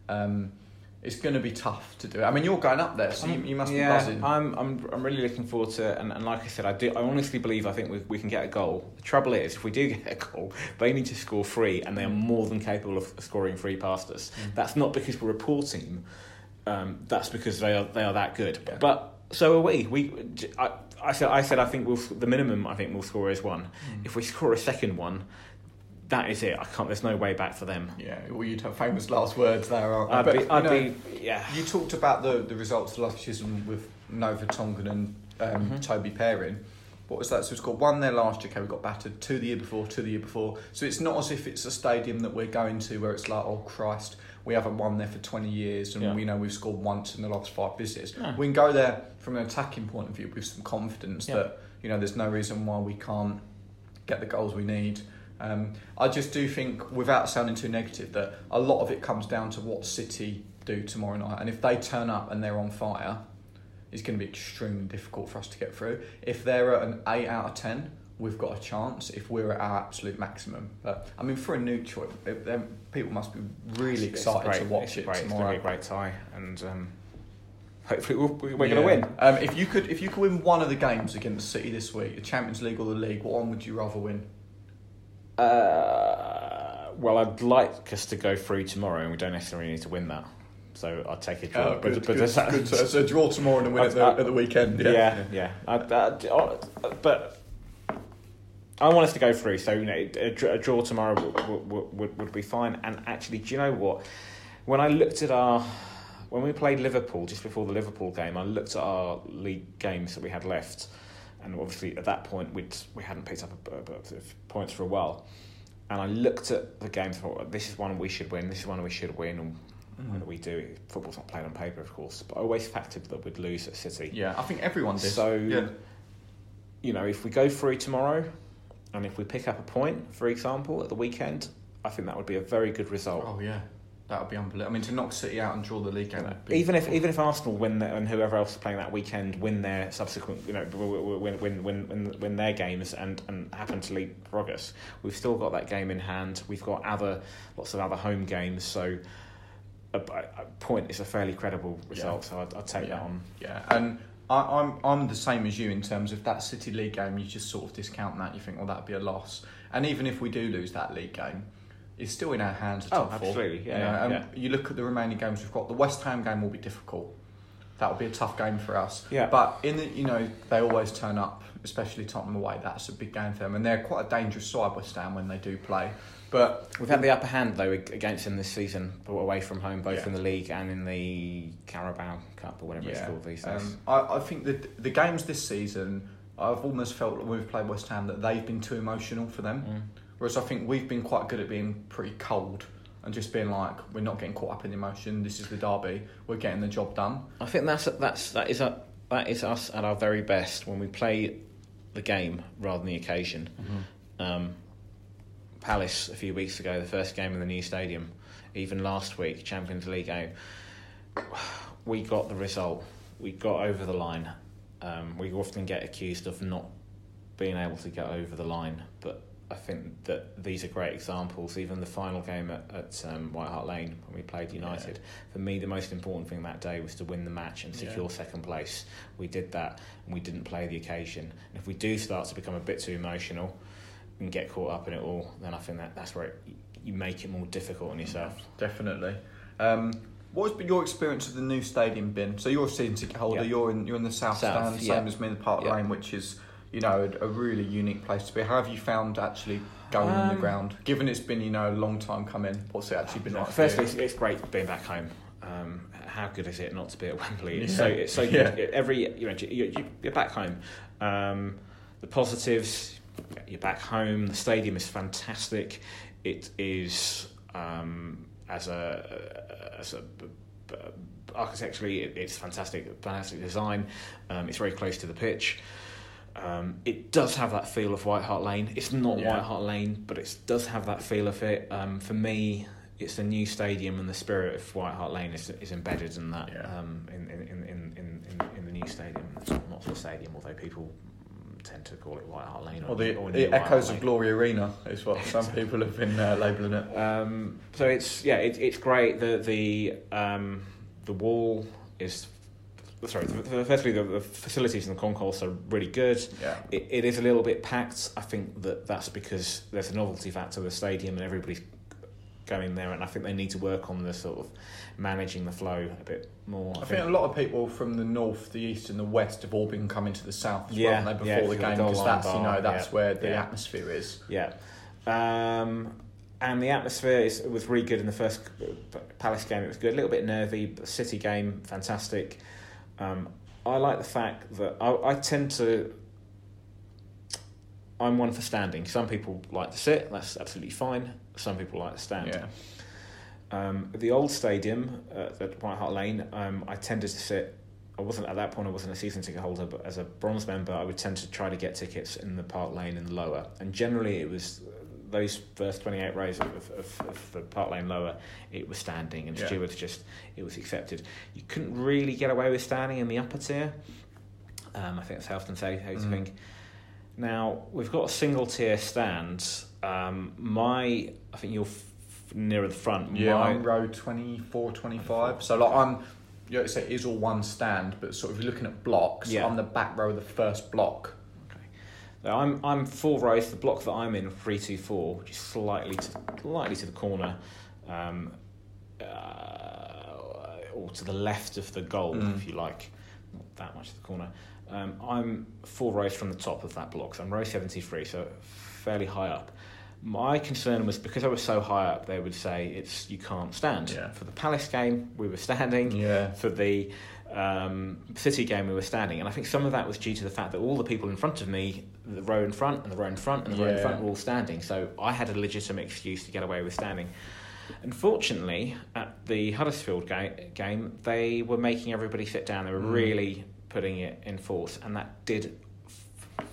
Um, it's going to be tough to do. it. I mean, you're going up there, so you, you must yeah, be buzzing. I'm, I'm, I'm really looking forward to it. And, and like I said, I do. I honestly believe I think we, we can get a goal. The trouble is, if we do get a goal, they need to score three, and they are more than capable of scoring three past us. Mm. That's not because we're a poor team. Um, that's because they are they are that good. Yeah. But so are we. We. I, I said I said I think we'll the minimum I think we'll score is one. Mm. If we score a second one, that is it. I can't. There's no way back for them. Yeah, well, you'd have famous last words there, aren't I'd you? be, I'd you know, be, yeah. You talked about the, the results of last season with Nova Tongan and um, Mhm. Toby pairing. What was that? So it's got one there last year, okay, we got battered, two the year before, two the year before. So it's not as if it's a stadium that we're going to where it's like, oh Christ, we haven't won there for 20 years and Yeah. we know we've scored once in the last five visits. No. We can go there from an attacking point of view with some confidence Yeah. that, you know, there's no reason why we can't get the goals we need. Um, I just do think, without sounding too negative, that a lot of it comes down to what City do tomorrow night. And if they turn up and they're on fire, it's going to be extremely difficult for us to get through. If they're at an 8 out of 10, we've got a chance if we're at our absolute maximum. But, I mean, for a neutral, it, then people must be really It's excited great. to watch it great. It's going to tomorrow. be a great tie, and um, hopefully we're Yeah. going to win. Um, if you could, if you could win one of the games against City this week, the Champions League or the league, what one would you rather win? Uh, well, I'd like us to go through tomorrow, and we don't necessarily need to win that. So I'd take a draw. Oh, good, but, but good, that- good. So, so draw tomorrow and win at the, I- I- at the weekend. yeah, Yeah, yeah. Uh, but I want us to go through. So you know, a, a draw tomorrow would, would, would, would be fine. And actually, do you know what? When I looked at our when we played Liverpool just before the Liverpool game, I looked at our league games that we had left, and obviously at that point we'd we hadn't picked up a, a, a, points for a while. And I looked at the games. and thought, this is one we should win. This is one we should win. And mm. when we do, football's not played on paper, of course. But I always factored that we'd lose at City. yeah. I think everyone did. So, yeah. you know, if we go through tomorrow, and if we pick up a point, for example, at the weekend, I think that would be a very good result. Oh yeah, that would be unbelievable. I mean, to knock City out and draw the league game. Even if even if Arsenal win their, and whoever else is playing that weekend win their subsequent you know win win win win, win their games and, and happen to leapfrog progress, we've still got that game in hand. We've got other lots of other home games, so a, a point is a fairly credible result. So I'd, I'd take Yeah. that on. Yeah, and I, I'm I'm the same as you in terms of that City League game. You just sort of discount that. You think, well, that'd be a loss. And even if we do lose that league game, it's still in our hands. Oh, top four, absolutely, yeah, you know, and yeah. you look at the remaining games we've got. The West Ham game will be difficult. That will be a tough game for us. Yeah. But in the you know they always turn up, especially Tottenham away. That's a big game for them, and they're quite a dangerous side West Ham when they do play. But We've had the upper hand though against them this season, but away from home, both Yeah. in the league and in the Carabao Cup or whatever it's called these days. Um, I, I think that the games this season, I've almost felt when we've played West Ham that they've been too emotional for them. Mm. Whereas I think we've been quite good at being pretty cold and just being like, we're not getting caught up in the emotion. This is the derby. We're getting the job done. I think that's that's that is a, that is us at our very best when we play the game rather than the occasion. Um, Palace a few weeks ago, the first game in the new stadium, even last week Champions League game, we got the result. We got over the line. Um, we often get accused of not being able to get over the line, but I think that these are great examples. Even the final game at, at um, White Hart Lane when we played United, for me, the most important thing that day was to win the match and secure Yeah. second place. We did that, and we didn't play the occasion. And if we do start to become a bit too emotional and get caught up in it all, then I think that that's where it, you make it more difficult on yourself. Definitely. Um, what's been your experience of the new stadium been? So you're a season ticket holder. Yeah. You're in you're in the south, South, stand, yeah. same as me in the Park Yeah. Lane, which is you know a, a really unique place to be. How have you found actually going on the Um, ground? Given it's been you know a long time coming, what's it actually been like? for Firstly, it's, it's great being back home. Um, how good is it not to be at Wembley? It's Yeah. so it's so Yeah. good. Every you know you, you're back home. Um, the positives, you're back home. The stadium is fantastic. It is um, as a as a architecturally, it's fantastic, fantastic design. Um, it's very close to the pitch. Um, it does have that feel of White Hart Lane. It's not Yeah. White Hart Lane, but it does have that feel of it. Um, for me, it's the new stadium and the spirit of White Hart Lane is, is embedded in that Yeah. um, in, in, in, in, in, in the new stadium. It's not the stadium, although people tend to call it White Hart Lane. Or the, or the New White echoes of Glory Arena is what some people have been uh, labelling it. Um, so it's yeah, it, it's great. The the um, the wall is sorry. Firstly, the, the facilities in the concourse are really good. Yeah. It, it is a little bit packed. I think that that's because there's a novelty factor of the stadium and everybody's going there, and I think they need to work on the sort of managing the flow a bit more. I think a lot of people from the north, the east, and the west have all been coming to the south as Yeah, well, haven't they, before the the game because that's you know that's yeah, where the yeah. atmosphere is. Yeah. Um, and the atmosphere is, was really good in the first Palace game. It was good, a little bit nervy. But City game, fantastic. Um, I like the fact that I, I tend to. I'm one for standing. Some people like to sit. That's absolutely fine. Some people like to stand. Yeah. Um, the old stadium uh, at White Hart Lane, um, I tended to sit. I wasn't at that point. I wasn't a season ticket holder, but as a bronze member, I would tend to try to get tickets in the Park Lane and lower. And generally, it was those first twenty eight rows of, of, of the Park Lane lower. It was standing, and Yeah. stewards just it was accepted. You couldn't really get away with standing in the upper tier. Um, I think that's health and safety Mm. thing. Now we've got a single tier stand. Um, my, I think you're f- nearer the front. Yeah, my, I'm row 24, 25. So like I'm, you know, say it is all one stand, but sort of you're looking at blocks, Yeah. I'm the back row of the first block. So I'm I'm four rows. The block that I'm in, three two four, which is slightly to slightly to the corner, um, uh, or to the left of the goal, Mm. if you like, not that much to the corner. Um, I'm four rows from the top of that block, so I'm row seventy three, so fairly high up. My concern was because I was so high up, they would say it's you can't stand. Yeah. For the Palace game, we were standing Yeah. for the um, City game, we were standing, and I think some of that was due to the fact that all the people in front of me, the row in front and the row in front and the row in front, were all standing. So I had a legitimate excuse to get away with standing. Unfortunately, at the Huddersfield ga- game, they were making everybody sit down. They were Mm. really putting it in force, and that did.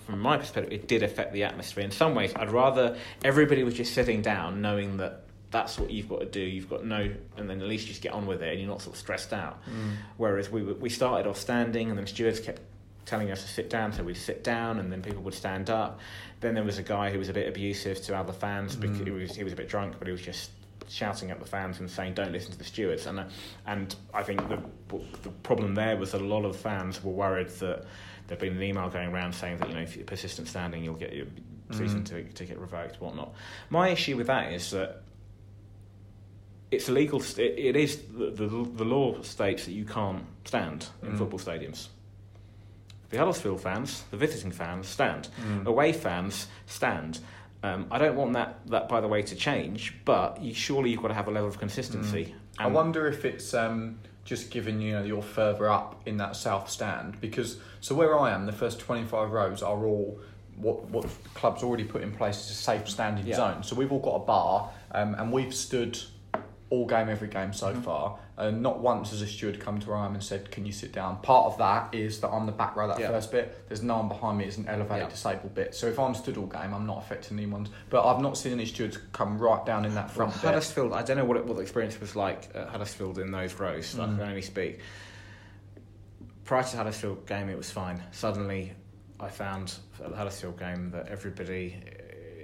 From my perspective, it did affect the atmosphere. In some ways, I'd rather everybody was just sitting down, knowing that that's what you've got to do. You've got no, and then at least you just get on with it, and you're not sort of stressed out. Mm. Whereas we we started off standing, and then stewards kept telling us to sit down, so we'd sit down, and then people would stand up. Then there was a guy who was a bit abusive to other fans because Mm. he was he was a bit drunk, but he was just shouting at the fans and saying, "Don't listen to the stewards." And uh, and I think the the problem there was a lot of fans were worried that there'd been an email going around saying that you know if you're persistent standing, you'll get your season Mm. ticket revoked, whatnot. My issue with that is that it's illegal. st- It, it is the, the the law states that you can't stand in Mm. football stadiums. The Huddersfield fans, the visiting fans, stand. Mm. Away fans stand. Um, I don't want that, that, by the way, to change. But you, surely you've got to have a level of consistency. I And- wonder if it's um, just given you know you're further up in that south stand because so where I am, the first 25 rows are all what what club's already put in place is a safe standing Yeah. zone. So we've all got a bar um, and we've stood all game every game so Mhm. far. And not once has a steward come to where I am and said, "Can you sit down?" Part of that is that I'm the back row that Yeah. first bit. There's no one behind me. It's an elevated Yeah. disabled bit. So if I'm stood all game, I'm not affecting anyone's. But I've not seen any stewards come right down in that Well, front bit. Huddersfield, I don't know what, it, what the experience was like at Huddersfield in those rows. I Mm. can only speak. Prior to the Huddersfield game, it was fine. Suddenly, I found at the Huddersfield game that everybody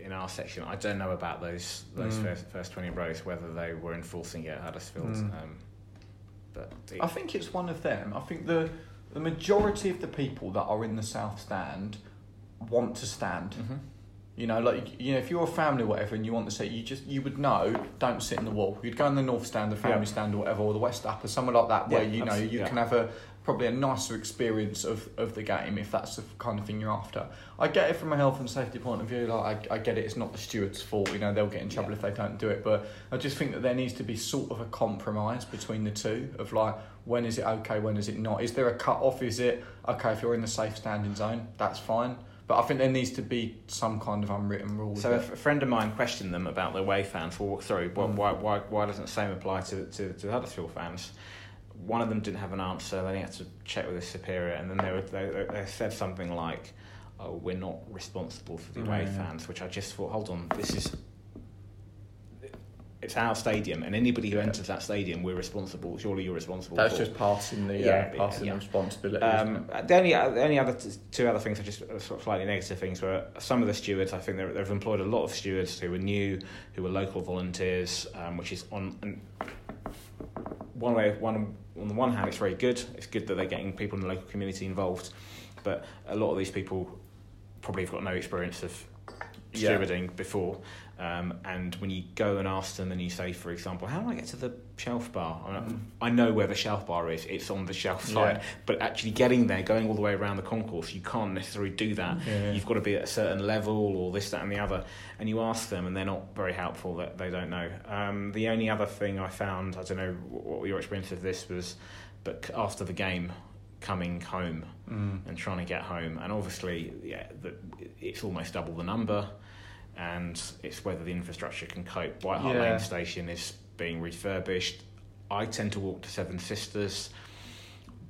in our section, I don't know about those those Mm. first, first 20 rows, whether they were enforcing it at Huddersfield. Mm. Um, but the, I think it's one of them. I think the the majority of the people that are in the south stand want to stand. Mhm. You know, like you know, if you're a family or whatever, and you want to sit, you just you would know. Don't sit in the wall. You'd go in the north stand, the family Yeah. stand, or whatever, or the west upper, somewhere like that, where Yeah, you know you yeah. can have a probably a nicer experience of, of the game if that's the kind of thing you're after. I get it from a health and safety point of view. Like I, I get it. It's not the steward's fault. You know, they'll get in trouble Yeah. if they don't do it. But I just think that there needs to be sort of a compromise between the two of like when is it okay, when is it not? Is there a cut off? Is it okay if you're in the safe standing zone? That's fine. But I think there needs to be some kind of unwritten rule. So a friend of mine questioned them about the away fans, well, sorry, why, Mm. why, why, why doesn't the same apply to, to, to the Huddersfield fans? One of them didn't have an answer. Then he had to check with his superior, and then they were they, they said something like, "Oh, we're not responsible for the away Yeah. fans," which I just thought, hold on, this is. It's our stadium, and anybody who Yeah. enters that stadium, we're responsible. Surely you're responsible. That's for. just passing the Yeah, uh, passing yeah. the responsibility. Um, the only the only other t- two other things are just uh, sort of slightly negative things were some of the stewards. I think they've employed a lot of stewards who were new, who were local volunteers, um, which is on and one way. One on the one hand, it's very good. It's good that they're getting people in the local community involved, but a lot of these people probably have got no experience of Yeah. stewarding before. Um, and when you go and ask them and you say, for example, how do I get to the shelf bar? I, Mm. I know where the shelf bar is, it's on the shelf side. Yeah. But actually getting there, going all the way around the concourse, you can't necessarily do that. Yeah. You've got to be at a certain level or this, that, and the other. And you ask them, and they're not very helpful. That they don't know. Um, the only other thing I found, I don't know what your experience of this was, but after the game, coming home Mm. and trying to get home, and obviously, yeah, the, it's almost double the number. And it's whether the infrastructure can cope. White Hart Yeah. Lane Station is being refurbished. I tend to walk to Seven Sisters,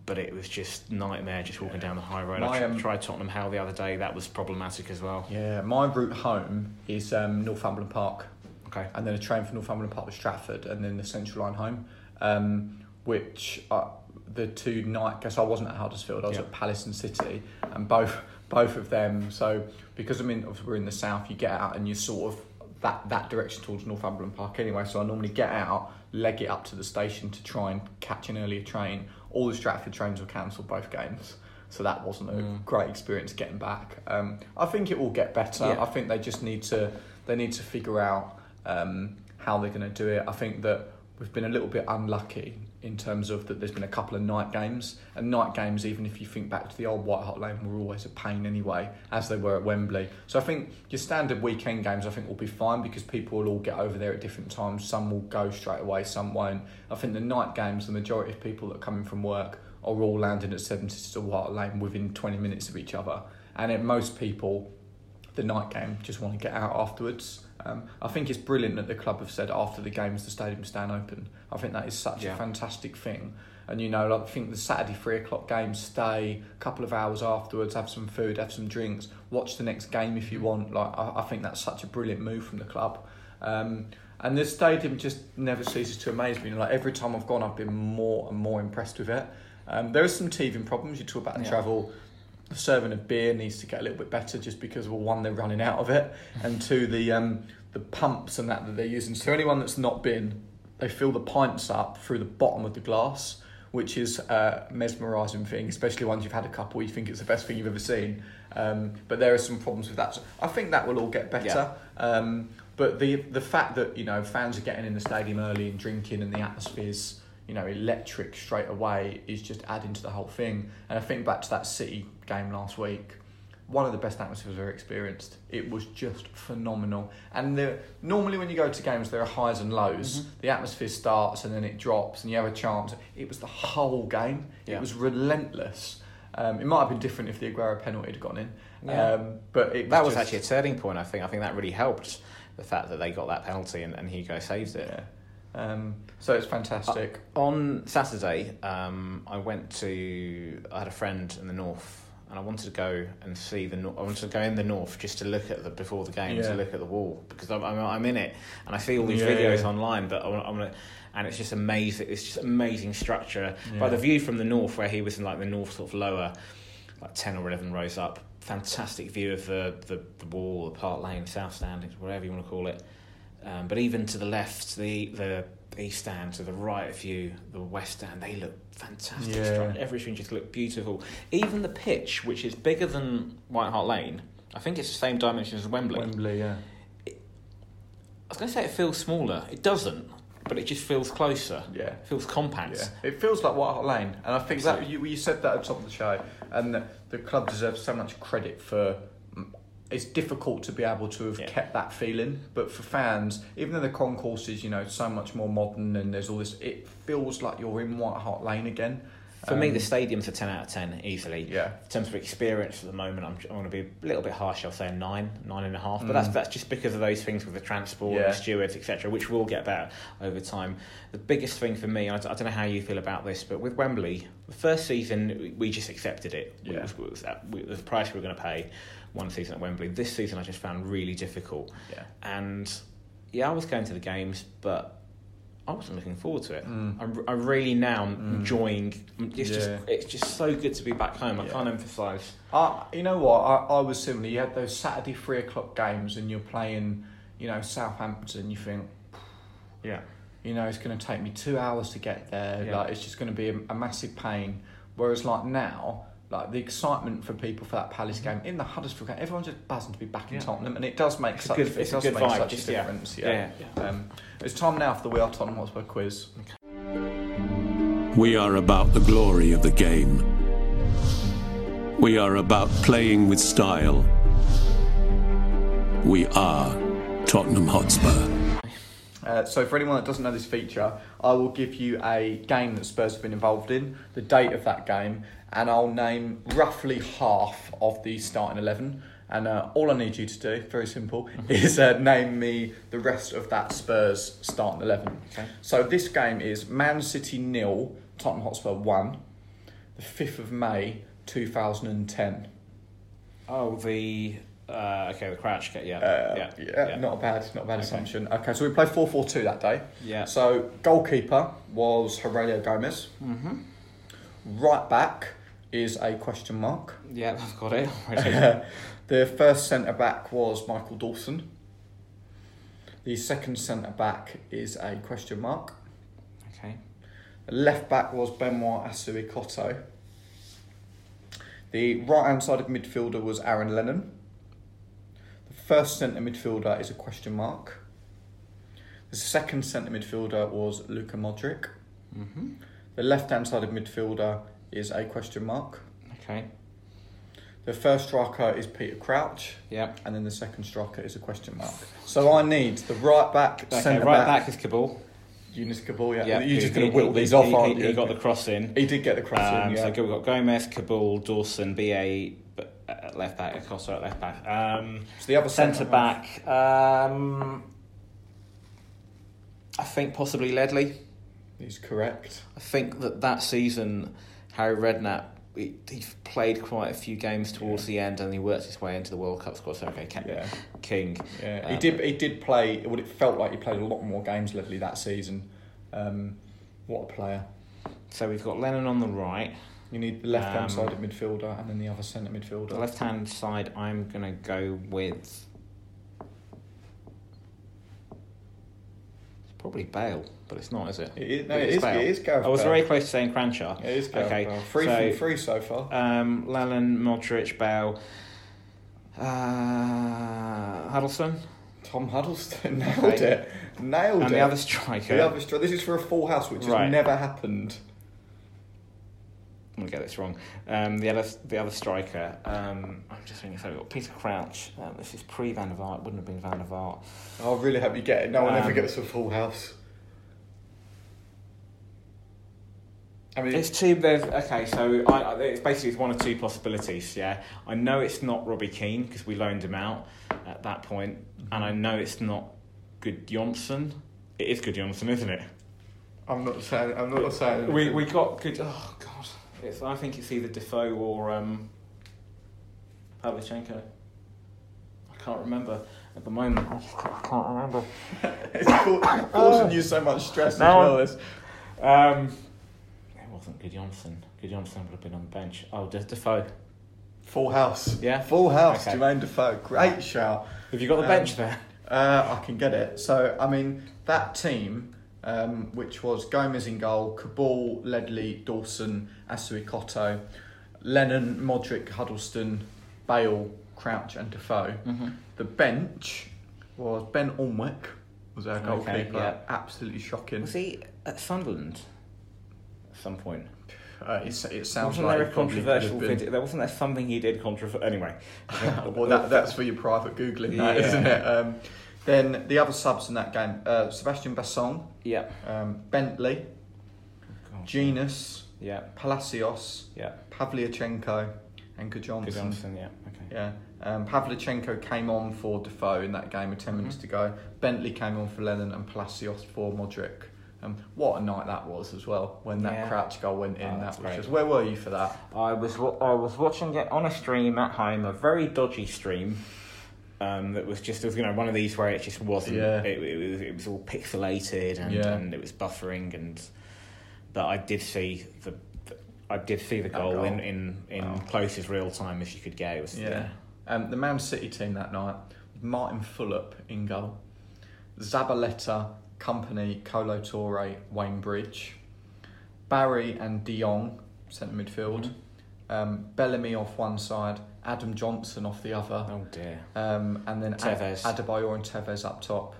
but it was just nightmare just walking Yeah. down the high road. My, I um, tried Tottenham Hale the other day. That was problematic as well. Yeah, my route home is um, Northumberland Park, Okay. and then a train from Northumberland Park to Stratford, and then the Central Line home. Um, which uh, the two night guess I wasn't at Huddersfield. I was Yeah. at Palace and City, and both both of them. So because I'm in, obviously we're in the south, you get out and you sort of that that direction towards Northumberland Park anyway. So I normally get out, leg it up to the station to try and catch an earlier train. All the Stratford trains were cancelled both games. So that wasn't a Mm. great experience getting back. Um, I think it will get better. Yeah. I think they just need to they need to figure out um, how they're going to do it. I think that we've been a little bit unlucky in terms of that there's been a couple of night games. And night games even if you think back to the old White Hart Lane were always a pain anyway as they were at Wembley. So I think your standard weekend games I think will be fine because people will all get over there at different times. Some will go straight away some won't. I think the night games the majority of people that are coming from work are all landing at Seven Sisters or White Hart Lane within 20 minutes of each other. And most people the night game just want to get out afterwards. Um, I think it's brilliant that the club have said after the games the stadium stand open. I think that is such Yeah. a fantastic thing. And you know, like, I think the Saturday three o'clock game, stay a couple of hours afterwards, have some food, have some drinks, watch the next game if you want. Like I, I think that's such a brilliant move from the club. Um, and the stadium just never ceases to amaze me. Like every time I've gone, I've been more and more impressed with it. Um, there are some teething problems. You talk about the Yeah. travel the serving of beer needs to get a little bit better just because well one they're running out of it and two the um the pumps and that that they're using. So anyone that's not been they fill the pints up through the bottom of the glass which is a mesmerising thing especially once you've had a couple. You think it's the best thing you've ever seen. Um, but there are some problems with that. So I think that will all get better. Um, but the the fact that you know fans are getting in the stadium early and drinking and the atmosphere's you know electric straight away is just adding to the whole thing. And I think back to that City game last week, one of the best atmospheres I've ever experienced. It was just phenomenal. And there, normally when you go to games, there are highs and lows. Mhm. The atmosphere starts and then it drops, and you have a chance. It was the whole game. Yeah. It was relentless. Um, it might have been different if the Aguero penalty had gone in, Yeah. um, but it was that was just- actually a turning point. I think. I think that really helped the fact that they got that penalty and, and Hugo saved it. yeah. Um, so it's fantastic. On Saturday, um, I went to. I had a friend in the north, and I wanted to go and see the. I wanted to go in the north just to look at the before the game Yeah. to look at the wall because I'm, I'm, I'm in it and I see all these Yeah, videos yeah. online, but I'm, I'm gonna, and it's just amazing. It's just amazing structure. By Yeah. the view from the north, where he was in like the north sort of lower, like ten or eleven rows up, fantastic view of the the, the wall, the Park Lane, South Stand, whatever you want to call it. Um, but even to the left, the the east stand, to the right of you, the west stand, they look fantastic. Yeah. Everything just looked beautiful. Even the pitch, which is bigger than White Hart Lane, I think it's the same dimensions as Wembley. Wembley, yeah. I was going to say it feels smaller. It doesn't, but it just feels closer. Yeah. It feels compact. Yeah, it feels like White Hart Lane, and I think that you, you said that at the top of the show, and the, the club deserves so much credit for. It's difficult to be able to have Yeah. kept that feeling, but for fans, even though the concourse is you know so much more modern and there's all this, it feels like you're in White Hart Lane again. For me, Um, the stadium's a 10 out of 10 easily. Yeah. In terms of experience at the moment, I'm, I'm going to be a little bit harsh. I'll say a nine, nine and a half. But that's Mm. that's just because of those things with the transport, Yeah. the stewards, etc., which will get better over time. The biggest thing for me, I don't know how you feel about this, but with Wembley, the first season we- just accepted it. Yeah. It was, it was, at- we- the price we were going to pay one season at Wembley. This season, I just found really difficult. Yeah. And yeah, I was going to the games, but I wasn't looking forward to it. Mm. I'm, I'm really now Mm. enjoying. It's Yeah. just it's just so good to be back home. I Yeah. can't emphasise. Uh, you know what? I, I was similar. You had those Saturday three o'clock games, and you're playing, you know, Southampton. You think, Yeah, you know, it's going to take me two hours to get there. Yeah. Like, it's just going to be a, a massive pain. Whereas, like now, like the excitement for people for that Palace game in the Huddersfield game, everyone's just buzzing to be back in Yeah. Tottenham, and it does make It's a such. good- it it's a does good make vibe, such just- a yeah. difference. yeah, Yeah. Um, it's time now for the We Are Tottenham Hotspur quiz. We are about the glory of the game. We are about playing with style. We are Tottenham Hotspur. Uh, so, for anyone that doesn't know this feature, I will give you a game that Spurs have been involved in, the date of that game, and I'll name roughly half of the starting 11. And uh, all I need you to do, very simple, is uh, name me the rest of that Spurs starting 11. Okay. So, this game is Man City nil, Tottenham Hotspur 1, the 5th of May 2010. Oh, the uh, okay, the crouch kit. Yeah, Uh, yeah, yeah, not a bad, not a bad Okay. assumption. Okay, so we played 4 4 2 that day. yeah. So goalkeeper was Heurelho Gomes. Mm-hmm. Right back is a question mark. Yeah, I've got it. already. the first centre back was Michael Dawson. The second centre back is a question mark. okay. The left back was Benoit Assou-Ekotto. The right hand side of midfielder was Aaron Lennon. First centre midfielder is a question mark. The second centre midfielder was Luka Modric. Mm-hmm. The left hand side of midfielder is a question mark. Okay. The first striker is Peter Crouch, Yeah. and then the second striker is a question mark. So I need the right back, Okay. Right back, back is Kaboul. Younes Kaboul. Yeah, Yeah, you're just going to he- whittle he- these he- off, he- aren't you? He got the cross in. He did get the cross Um, in. Yeah. So we've got Gomes, Kaboul, Dawson, BA at left back, Acosta at left back. Um, So the other centre back. Um, I think possibly Ledley. He's correct. I think that that season, Harry Redknapp, he, he played quite a few games towards the end, and he worked his way into the World Cup squad. So okay, Ca- Yeah, King. yeah. he Um, did. He did play. Well, it felt like he played a lot more games, Ledley, that season. Um, what a player! So we've got Lennon on the right. You need the left hand Um, side of midfielder and then the other centre midfielder. The left hand side, I'm gonna go with. It's probably Bale, but it's not, is it? It is, no, It it is. It is Gareth I was Bale. very close to saying Kranjcar. It is Gareth Okay, Bale. Three so- from three so far. Um, Lennon, Modric, Bale, uh, Huddlestone, Tom Huddlestone nailed Okay. it. Nailed and it. the other striker. The other stri- This is for a full house, which Right. has never happened. I'm gonna get this wrong. Um, the other, the other striker. Um, I'm just thinking. So we've got Peter Crouch. Um, this is pre Van der Vaart. Wouldn't have been Van der Vaart. I really hope you get it. No one ever Um, gets a full house. I mean, It's two. There's okay. So I, it's basically it's one of two possibilities. Yeah, I know it's not Robbie Keane because we loaned him out at that point, and I know it's not Gudjohnsen. It is Gudjohnsen, isn't it? I'm not saying. I'm not saying. We we got good. Oh it's, I think it's either Defoe or um, Pavlyuchenko. I can't remember at the moment. I can't remember. it's ca- causing you so much stress No. as well. Um, it wasn't Gudjohnsen. Good Johnson would have been on the bench. Oh, De- Defoe. Full house. Yeah? Full house. Okay. Jermaine Defoe. Great shout. Have you got the Um, bench there? Uh, I can get it. So, I mean, that team, um, which was Gomes in goal, Kaboul, Ledley, Dawson, Assou-Ekotto, Lennon, Modric, Huddlestone, Bale, Crouch, and Defoe. Mm-hmm. The bench was Ben Alnwick, was our Okay, goalkeeper. yeah. Absolutely shocking. Was he at Sunderland at some point? Uh, it, it sounds wasn't like there a controversial video? There wasn't there something he did controversial. Anyway, well, that, that's for your private googling, that Yeah. not it? Um, then the other subs in that game: uh, Sébastien Bassong, yeah. um, Bentley, Jenas, Yeah. Palacios, Yeah. Pavlyuchenko, and Gudjohnsen. Johnson. Yeah. Okay. Yeah, um, Pavlyuchenko came on for Defoe in that game with 10 minutes to go. Bentley came on for Lennon and Palacios for Modric. Um, what a night that was as well when that Yeah. crouch goal went in. Oh, that was great. just where were you for that? I was I was watching it on a stream at home, a very dodgy stream. Um, that was just it was you know one of these where it just wasn't. Yeah. It, it was it was all pixelated and, Yeah. and it was buffering and. But I did see the. the- I did see the goal, goal. in in, in Wow. close as real time as you could get. It was Yeah. Um, the Man City team that night, Martin Fulop in goal, Zabaleta, Kompany, Kolo Touré, Wayne Bridge, Barry and De Jong, centre midfield, um, Bellamy off one side, Adam Johnson off the other, Oh dear. um, and then Ad- Adebayor and Tevez up top.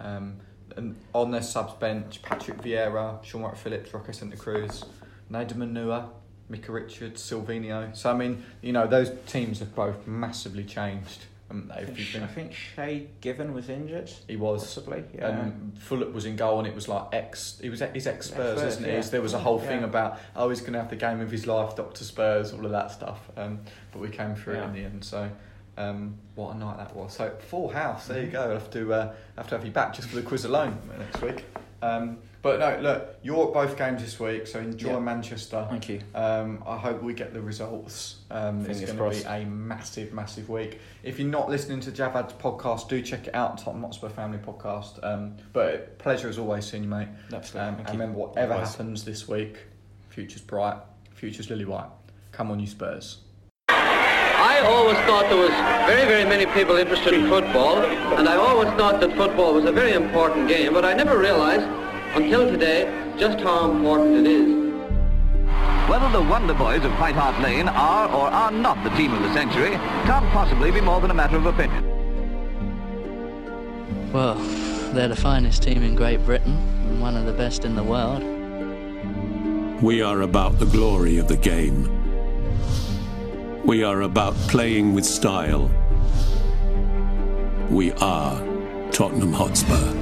Um, and on their subs bench, Patrick Vieira, Shaun Wright-Phillips, Roque Santa Cruz, Nedum Onuoha, Micah Richards, Sylvinho. So I mean, you know, those teams have both massively changed. Um, I think, I think Shay Given was injured. he was. Possibly. Yeah. And Fulop was in goal, and it was like ex. He was he's ex Spurs, isn't he? yeah. There was a whole thing Yeah. about oh he's going to have the game of his life, Doctor Spurs, all of that stuff. Um, but we came through Yeah. in the end. So um, what a night that was. So full house. There you Mhm. go. I'll have to uh, have to have you back just for the quiz alone next week. Um, but no, look, you're at both games this week, so enjoy Yeah. Manchester. Thank you. Um, I hope we get the results. Um, it's going to be a massive, massive week. If you're not listening to Javad's podcast, do check it out, Tottenham Hotspur Family Podcast. Um, but pleasure as always seeing you, mate. Absolutely. Um, and remember, whatever Likewise. happens this week, future's bright, future's lily white. Come on, you Spurs. I always thought there was very, very many people interested in football, and I always thought that football was a very important game, but I never realized until today just how important it is. Whether the Wonder Boys of White Hart Lane are or are not the team of the century can't possibly be more than a matter of opinion. Well, they're the finest team in Great Britain and one of the best in the world. We are about the glory of the game. We are about playing with style. We are Tottenham Hotspur.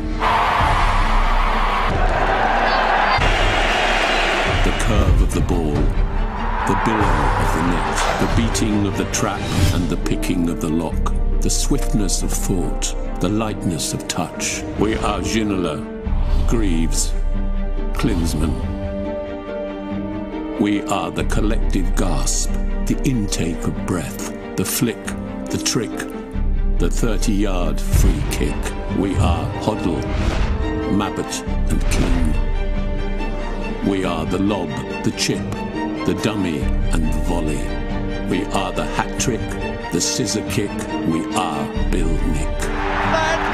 The curve of the ball, the billow of the net, the beating of the trap and the picking of the lock, the swiftness of thought, the lightness of touch. We are Ginola, Greaves, Klinsmann. We are the collective gasp, the intake of breath, the flick, the trick, the 30 yard free kick. We are Hoddle, Mabbutt, and King. We are the lob, the chip, the dummy, and the volley. We are the hat trick, the scissor kick. We are Bill Nick.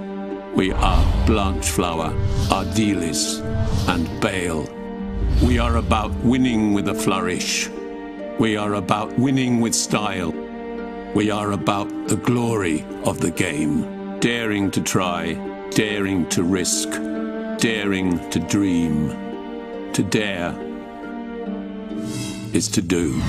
We are Blanchflower, Ardiles, and Bale. We are about winning with a flourish. We are about winning with style. We are about the glory of the game. Daring to try, daring to risk, daring to dream. To dare is to do.